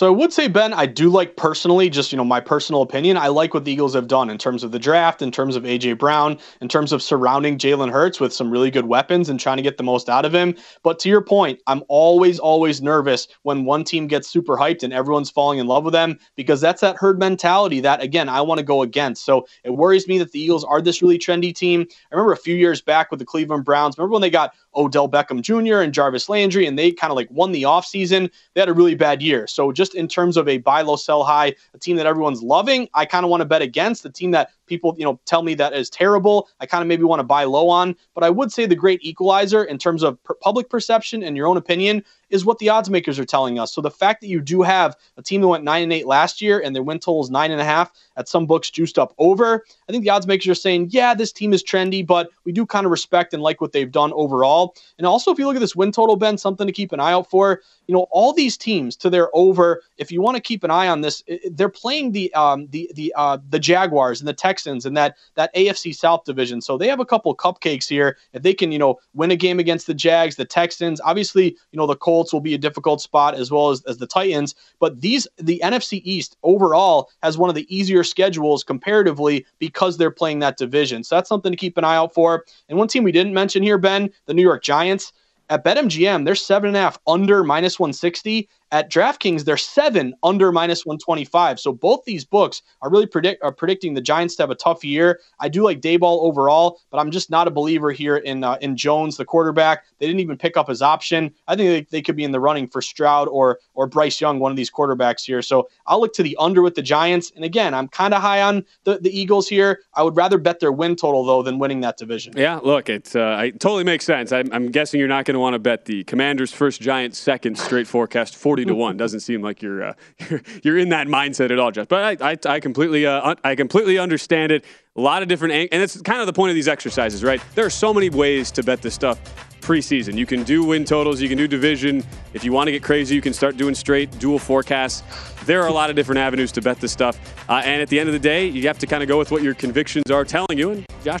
So I would say, Ben, I do like personally, just you know, my personal opinion. I like what the Eagles have done in terms of the draft, in terms of AJ Brown, in terms of surrounding Jalen Hurts with some really good weapons and trying to get the most out of him. But to your point, I'm always, always nervous when one team gets super hyped and everyone's falling in love with them because that's that herd mentality that again I want to go against. So it worries me that the Eagles are this really trendy team. I remember a few years back with the Cleveland Browns. Remember when they got Odell Beckham Jr. and Jarvis Landry, and they kind of like won the offseason. They had a really bad year. So just in terms of a buy low, sell high, a team that everyone's loving, I kind of want to bet against the team that people you know tell me that is terrible. I kind of maybe want to buy low on, but I would say the great equalizer in terms of per- public perception and your own opinion is what the odds makers are telling us. So the fact that you do have a team that went nine and eight last year and their win total is nine and a half at some books juiced up over, I think the odds makers are saying, yeah, this team is trendy, but we do kind of respect and like what they've done overall. And also, if you look at this win total, Ben, something to keep an eye out for. You know, all these teams to their over. If you want to keep an eye on this, they're playing the um, the the uh, the Jaguars and the Texans and that that AFC South division. So they have a couple cupcakes here. If they can, you know, win a game against the Jags, the Texans, obviously, you know, the Colts Colts will be a difficult spot as well as, as the Titans. But these the NFC East overall has one of the easier schedules comparatively because they're playing that division. So that's something to keep an eye out for. And one team we didn't mention here, Ben, the New York Giants. At BetMGM, they're seven and a half under minus 160. At DraftKings, they're seven under minus 125. So both these books are really predict are predicting the Giants to have a tough year. I do like Daboll overall, but I'm just not a believer here in uh, in Jones, the quarterback. They didn't even pick up his option. I think they, they could be in the running for Stroud or or Bryce Young, one of these quarterbacks here. So I'll look to the under with the Giants. And again, I'm kind of high on the, the Eagles here. I would rather bet their win total though than winning that division. Yeah, look, it, uh, totally makes sense. I'm, I'm guessing you're not going to want to bet the Commanders first, Giants second, straight forecast 40 forty to one. Doesn't seem like you're uh, you're, you're in that mindset at all, Jeff. But I I, I completely uh, I completely understand it. A lot of different ang- and it's kind of the point of these exercises, right? There are so many ways to bet this stuff preseason. You can do win totals, you can do division. If you want to get crazy, you can start doing straight dual forecasts. There are a lot of different avenues to bet this stuff. Uh, and at the end of the day, you have to kind of go with what your convictions are telling you. And Josh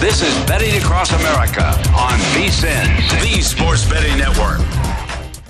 This is Betting Across America on VSIN, the Sports Betting Network.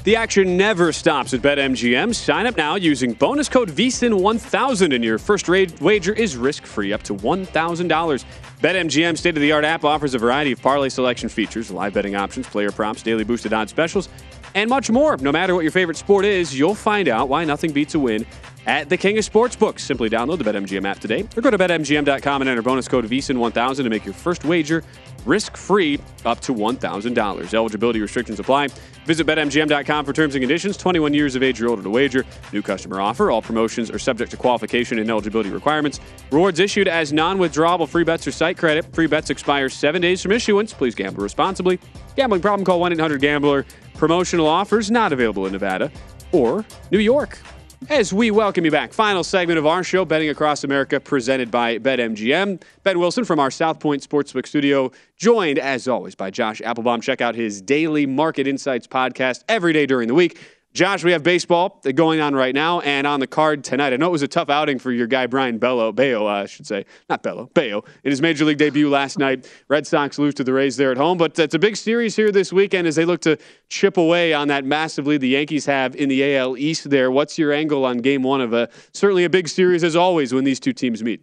The action never stops at BetMGM. Sign up now using bonus code VSIN1000 and your first wager is risk-free up to $1,000. BetMGM state-of-the-art app offers a variety of parlay selection features, live betting options, player props, daily boosted odds specials, and much more. No matter what your favorite sport is, you'll find out why nothing beats a win at the King of Sportsbooks. Simply download the BetMGM app today or go to BetMGM.com and enter bonus code VSIN1000 to make your first wager risk-free up to $1,000. Eligibility restrictions apply. Visit BetMGM.com for terms and conditions. 21 years of age or older to wager. New customer offer. All promotions are subject to qualification and eligibility requirements. Rewards issued as non-withdrawable free bets or site credit. Free bets expire seven days from issuance. Please gamble responsibly. Gambling problem? Call 1-800-GAMBLER. Promotional offers not available in Nevada or New York. As we welcome you back, final segment of our show, Betting Across America, presented by BetMGM. Ben Wilson from our South Point Sportsbook studio, joined as always by Josh Appelbaum. Check out his daily Market Insights podcast every day during the week. Josh, we have baseball going on right now and on the card tonight. I know it was a tough outing for your guy Brian Bello, Bello, uh, I should say, not Bello, Bello, in his major league debut last night. Red Sox lose to the Rays there at home, but it's a big series here this weekend as they look to chip away on that massive lead the Yankees have in the AL East. There, what's your angle on Game One of a certainly a big series as always when these two teams meet?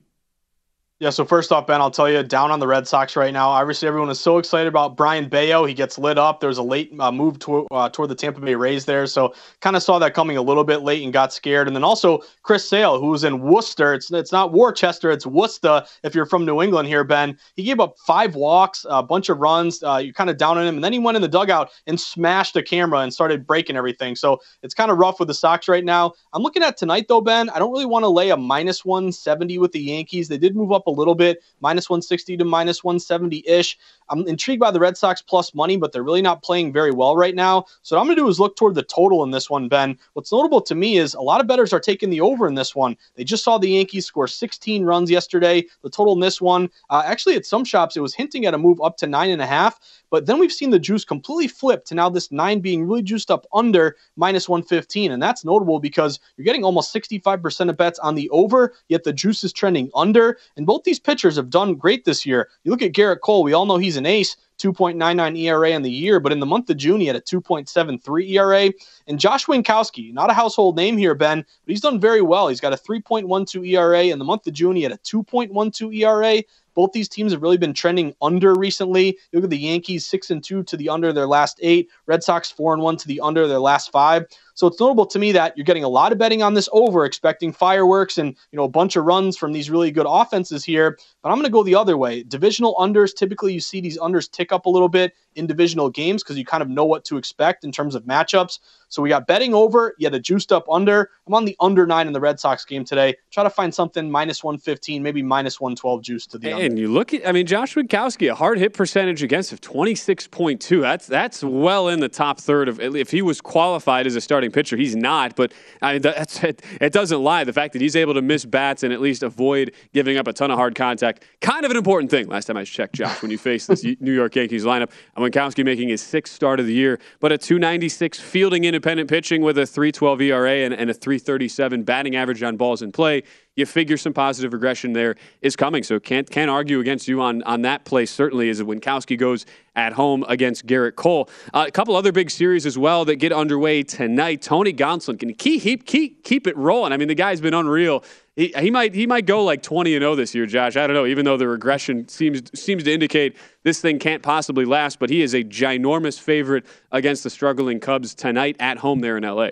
Yeah, so first off, Ben, I'll tell you, down on the Red Sox right now. Obviously, everyone is so excited about Brian Bello. He gets lit up. There's a late uh, move to, uh, toward the Tampa Bay Rays there, so kind of saw that coming a little bit late and got scared. And then also Chris Sale, who's in Worcester. It's it's not Worcester, it's Worcester. If you're from New England here, Ben, he gave up five walks, a bunch of runs. Uh, you're kind of down on him, and then he went in the dugout and smashed the camera and started breaking everything. So it's kind of rough with the Sox right now. I'm looking at tonight though, Ben. I don't really want to lay a minus 170 with the Yankees. They did move up a little bit, minus 160 to minus 170 ish. I'm intrigued by the Red Sox plus money, but they're really not playing very well right now. So what I'm going to do is look toward the total in this one, Ben. What's notable to me is a lot of bettors are taking the over in this one. They just saw the Yankees score 16 runs yesterday. The total in this one, uh, actually, at some shops, it was hinting at a move up to nine and a half. But then we've seen the juice completely flip to now this nine being really juiced up under minus 115. And that's notable because you're getting almost 65% of bets on the over, yet the juice is trending under. And both these pitchers have done great this year. You look at Gerrit Cole, we all know he's an ace. 2.99 ERA in the year, but in the month of June, he had a 2.73 ERA. And Josh Winckowski, not a household name here, Ben, but he's done very well. He's got a 3.12 ERA. In the month of June, he had a 2.12 ERA. Both these teams have really been trending under recently. You look at the Yankees six and two to the under their last eight. Red Sox four and one to the under their last five. So it's notable to me that you're getting a lot of betting on this over, expecting fireworks and you know a bunch of runs from these really good offenses here. But I'm going to go the other way. Divisional unders, typically you see these unders tick up a little bit in divisional games because you kind of know what to expect in terms of matchups. So we got betting over, yet a juiced up under. I'm on the under nine in the Red Sox game today. Try to find something minus 115, maybe minus 112 juice to the and under. And you look at, I mean, Josh Winckowski, a hard hit percentage against of 26.2. That's that's well in the top third of. If he was qualified as a starting pitcher, he's not. But I mean, that's it, it doesn't lie. The fact that he's able to miss bats and at least avoid giving up a ton of hard contact, kind of an important thing. Last time I checked, Josh, when you face this New York Yankees lineup, and Winckowski making his sixth start of the year, but a 296 fielding independent pitching with a 312 ERA and, and a 337 batting average on balls in play you figure some positive regression there is coming. So can't can't argue against you on on that play. Certainly, as Winckowski goes at home against Gerrit Cole. Uh, a couple other big series as well that get underway tonight. Tony Gonsolin can keep keep keep it rolling. I mean, the guy's been unreal. He, he might he might go like 20 and 0 this year, Josh. I don't know. Even though the regression seems seems to indicate this thing can't possibly last, but he is a ginormous favorite against the struggling Cubs tonight at home there in LA.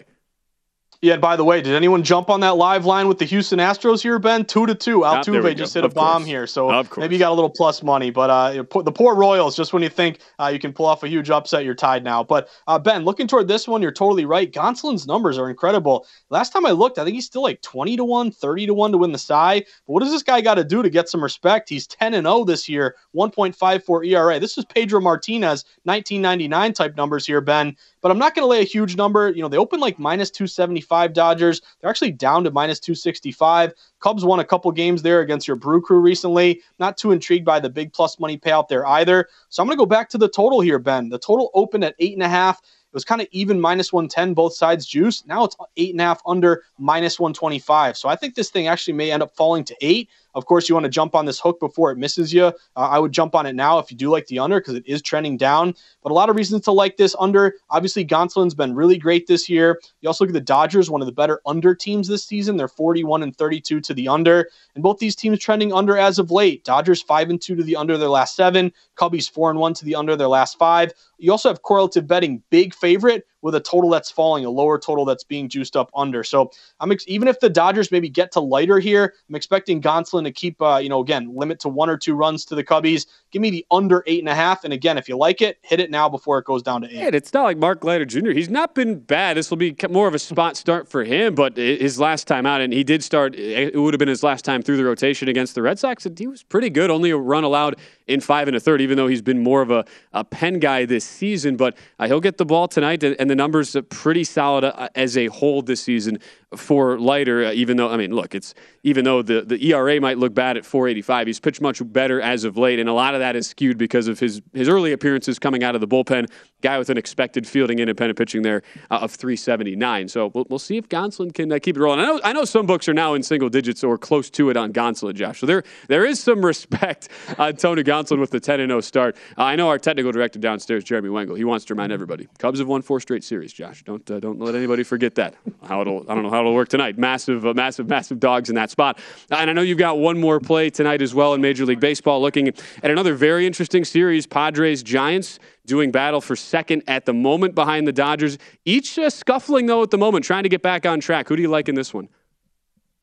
Yeah, and by the way, did anyone jump on that live line with the Houston Astros here, Ben? Two to two. Altuve just hit a bomb here, so maybe you got a little plus money. But uh, the poor Royals, just when you think uh, you can pull off a huge upset, you're tied now. But uh, Ben, looking toward this one, you're totally right. Gonsolin's numbers are incredible. Last time I looked, I think he's still like 20 to 1, 30 to 1 to win the Cy. But what does this guy got to do to get some respect? He's 10 and 0 this year, 1.54 ERA. This is Pedro Martinez, 1999 type numbers here, Ben. But I'm not going to lay a huge number. You know, they open like minus 275 Dodgers. They're actually down to minus 265. Cubs won a couple games there against your Brew Crew recently. Not too intrigued by the big plus money payout there either. So I'm going to go back to the total here, Ben. The total opened at eight and a half. It was kind of even minus 110, both sides juice. Now it's eight and a half under minus 125. So I think this thing actually may end up falling to eight. Of course, you want to jump on this hook before it misses you. Uh, I would jump on it now if you do like the under because it is trending down. But a lot of reasons to like this under. Obviously, Gonsolin's been really great this year. You also look at the Dodgers, one of the better under teams this season. They're 41 and 32 to the under, and both these teams trending under as of late. Dodgers five and two to the under their last seven. Cubbies four and one to the under their last five. You also have correlative betting big favorite with a total that's falling, a lower total that's being juiced up under. So I'm ex- even if the Dodgers maybe get to lighter here, I'm expecting Gonsolin to keep, uh, you know, again, limit to one or two runs to the Cubbies. Give me the under eight and a half. And again, if you like it, hit it now before it goes down to eight. Yeah, it's not like Mark Leiter Jr. He's not been bad. This will be more of a spot start for him, but his last time out, and he did start, it would have been his last time through the rotation against the Red Sox, and he was pretty good. Only a run allowed in five and a third, even though he's been more of a, a pen guy this season. But uh, he'll get the ball tonight, and the numbers are pretty solid uh, as a whole this season for Leiter. Uh, even though, I mean, look, it's even though the, the ERA might look bad at 485, he's pitched much better as of late, and a lot of that is skewed because of his his early appearances coming out of the bullpen. Guy with an expected fielding independent pitching there uh, of 379. So we'll, we'll see if Gonsolin can uh, keep it rolling. I know I know some books are now in single digits or close to it on Gonsolin, Josh. So there there is some respect on Tony Gonsolin with the 10 0 start. Uh, I know our technical director downstairs, Jeremy Wengel. He wants to remind everybody: Cubs have won four straight series. Josh, don't uh, don't let anybody forget that. How it'll I don't know how it'll work tonight. Massive, uh, massive, massive dogs in that spot. And I know you've got one more play tonight as well in Major League Baseball. Looking at another very interesting series: Padres Giants doing battle for second at the moment behind the Dodgers. Each uh, scuffling though at the moment, trying to get back on track. Who do you like in this one?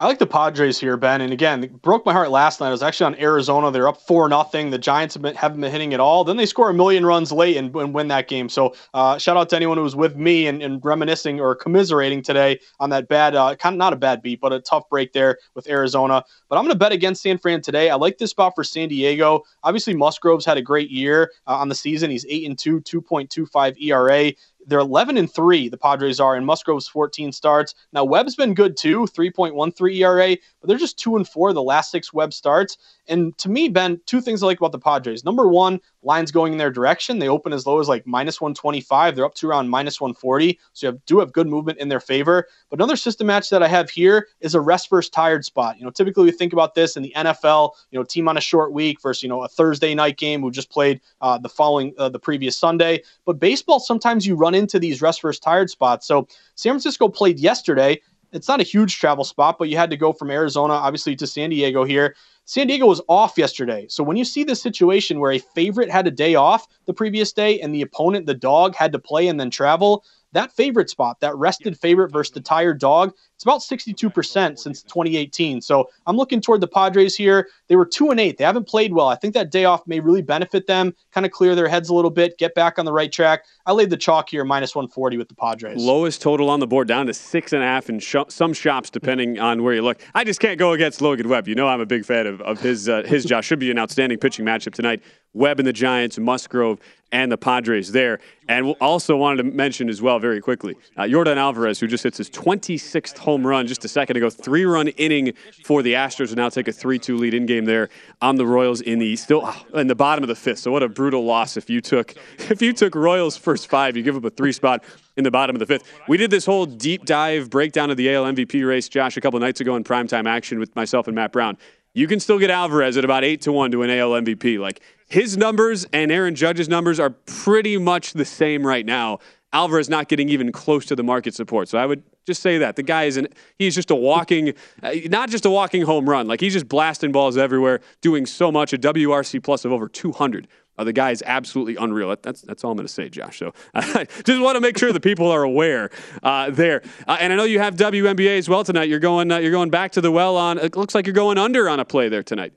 I like the Padres here, Ben. And again, broke my heart last night. I was actually on Arizona. They're up four nothing. The Giants have been, haven't been hitting at all. Then they score a million runs late and, and win that game. So uh, shout out to anyone who was with me and, and, reminiscing or commiserating today on that bad, uh, kind of not a bad beat, but a tough break there with Arizona. But I'm going to bet against San Fran today. I like this spot for San Diego. Obviously, Musgrove's had a great year uh, on the season. He's eight and two, 2.25 ERA. They're 11 and 3, the Padres are, and Musgrove's 14 starts. Now, Webb's been good too, 3.13 ERA, but they're just 2 and 4 the last six Webb starts. And to me, Ben, two things I like about the Padres. Number one, lines going in their direction. They open as low as like minus 125. They're up to around minus 140. So you have, do have good movement in their favor. But another system match that I have here is a rest versus tired spot. You know, typically we think about this in the NFL, you know, team on a short week versus, you know, a Thursday night game who just played uh, the following, uh, the previous Sunday. But baseball, sometimes you run into these rest versus tired spots. So San Francisco played yesterday. It's not a huge travel spot, but you had to go from Arizona, obviously, to San Diego here. San Diego was off yesterday. So when you see this situation where a favorite had a day off the previous day and the opponent, the dog, had to play and then travel, that favorite spot, that rested favorite versus the tired dog, it's about 62% since 2018. So I'm looking toward the Padres here. They were 2 and 8. They haven't played well. I think that day off may really benefit them, kind of clear their heads a little bit, get back on the right track. I laid the chalk here, minus 140 with the Padres. Lowest total on the board, down to six and a half in sh- some shops, depending on where you look. I just can't go against Logan Webb. You know I'm a big fan of, of his, uh, his Josh. Should be an outstanding pitching matchup tonight. Webb and the Giants, Musgrove and the Padres there. And also wanted to mention as well, very quickly, uh, Yordan Alvarez, who just hits his 26th home run just a second ago, three run inning for the Astros, and now take a 3 2 lead in game there on the Royals in the still oh, in the bottom of the fifth. So what a brutal loss if you took if you took Royals first five, you give up a three spot in the bottom of the fifth. We did this whole deep dive breakdown of the AL MVP race, Josh, a couple nights ago in primetime action with myself and Matt Brown. You can still get Alvarez at about eight to one to an AL MVP. Like his numbers and Aaron Judge's numbers are pretty much the same right now. Alvarez not getting even close to the market support. So I would just say that the guy is an he's just a walking, uh, not just a walking home run. Like he's just blasting balls everywhere, doing so much. A WRC plus of over 200. Uh, the guy is absolutely unreal. That's that's all I'm going to say, Josh. So I just want to make sure the people are aware uh, there. Uh, and I know you have WNBA as well tonight. You're going uh, you're going back to the well on. It looks like you're going under on a play there tonight.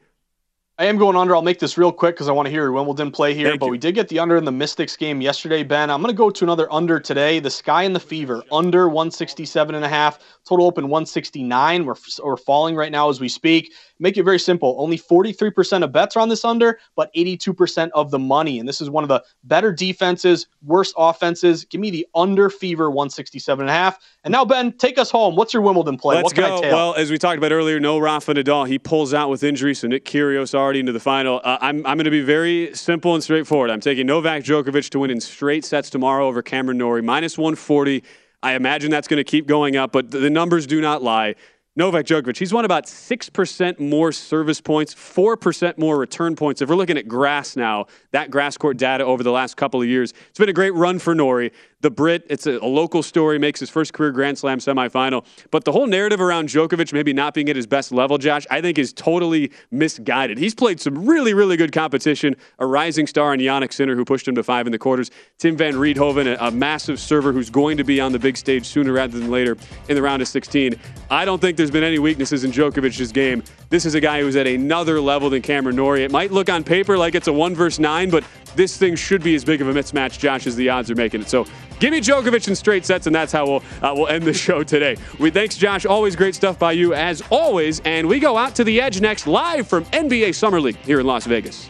I am going under. I'll make this real quick because I want to hear Wimbledon play here. Thank but you. we did get the under in the Mystics game yesterday, Ben. I'm going to go to another under today. The Sky and the Fever under 167 and a half. Total open 169. We're, we're falling right now as we speak. Make it very simple. Only 43% of bets are on this under, but 82% of the money. And this is one of the better defenses, worst offenses. Give me the under Fever 167 and a half. And now, Ben, take us home. What's your Wimbledon play? Let's go. Well, as we talked about earlier, no Rafa Nadal. He pulls out with injury, so Nick Kyrgios already into the final. Uh, I'm, I'm going to be very simple and straightforward. I'm taking Novak Djokovic to win in straight sets tomorrow over Cameron Norrie, minus 140. I imagine that's going to keep going up, but the numbers do not lie. Novak Djokovic, he's won about 6% more service points, 4% more return points. If we're looking at grass now, that grass court data over the last couple of years, it's been a great run for Norrie. the Brit. It's a, a, local story, makes his first career Grand Slam semifinal. But the whole narrative around Djokovic maybe not being at his best level, Josh, I think is totally misguided. He's played some really, really good competition. A rising star in Jannik Sinner, who pushed him to five in the quarters. Tim Van Rijthoven, a, a massive server who's going to be on the big stage sooner rather than later in the round of 16. I don't think there's been any weaknesses in Djokovic's game. This is a guy who's at another level than Cameron Norrie. It might look on paper like it's a one versus nine, but this thing should be as big of a mismatch, Josh, as the odds are making it. So give me Djokovic in straight sets, and that's how we'll uh, we'll end the show today. We thanks Josh. Always great stuff by you as always, and we go out to the edge next, live from NBA Summer League here in Las Vegas.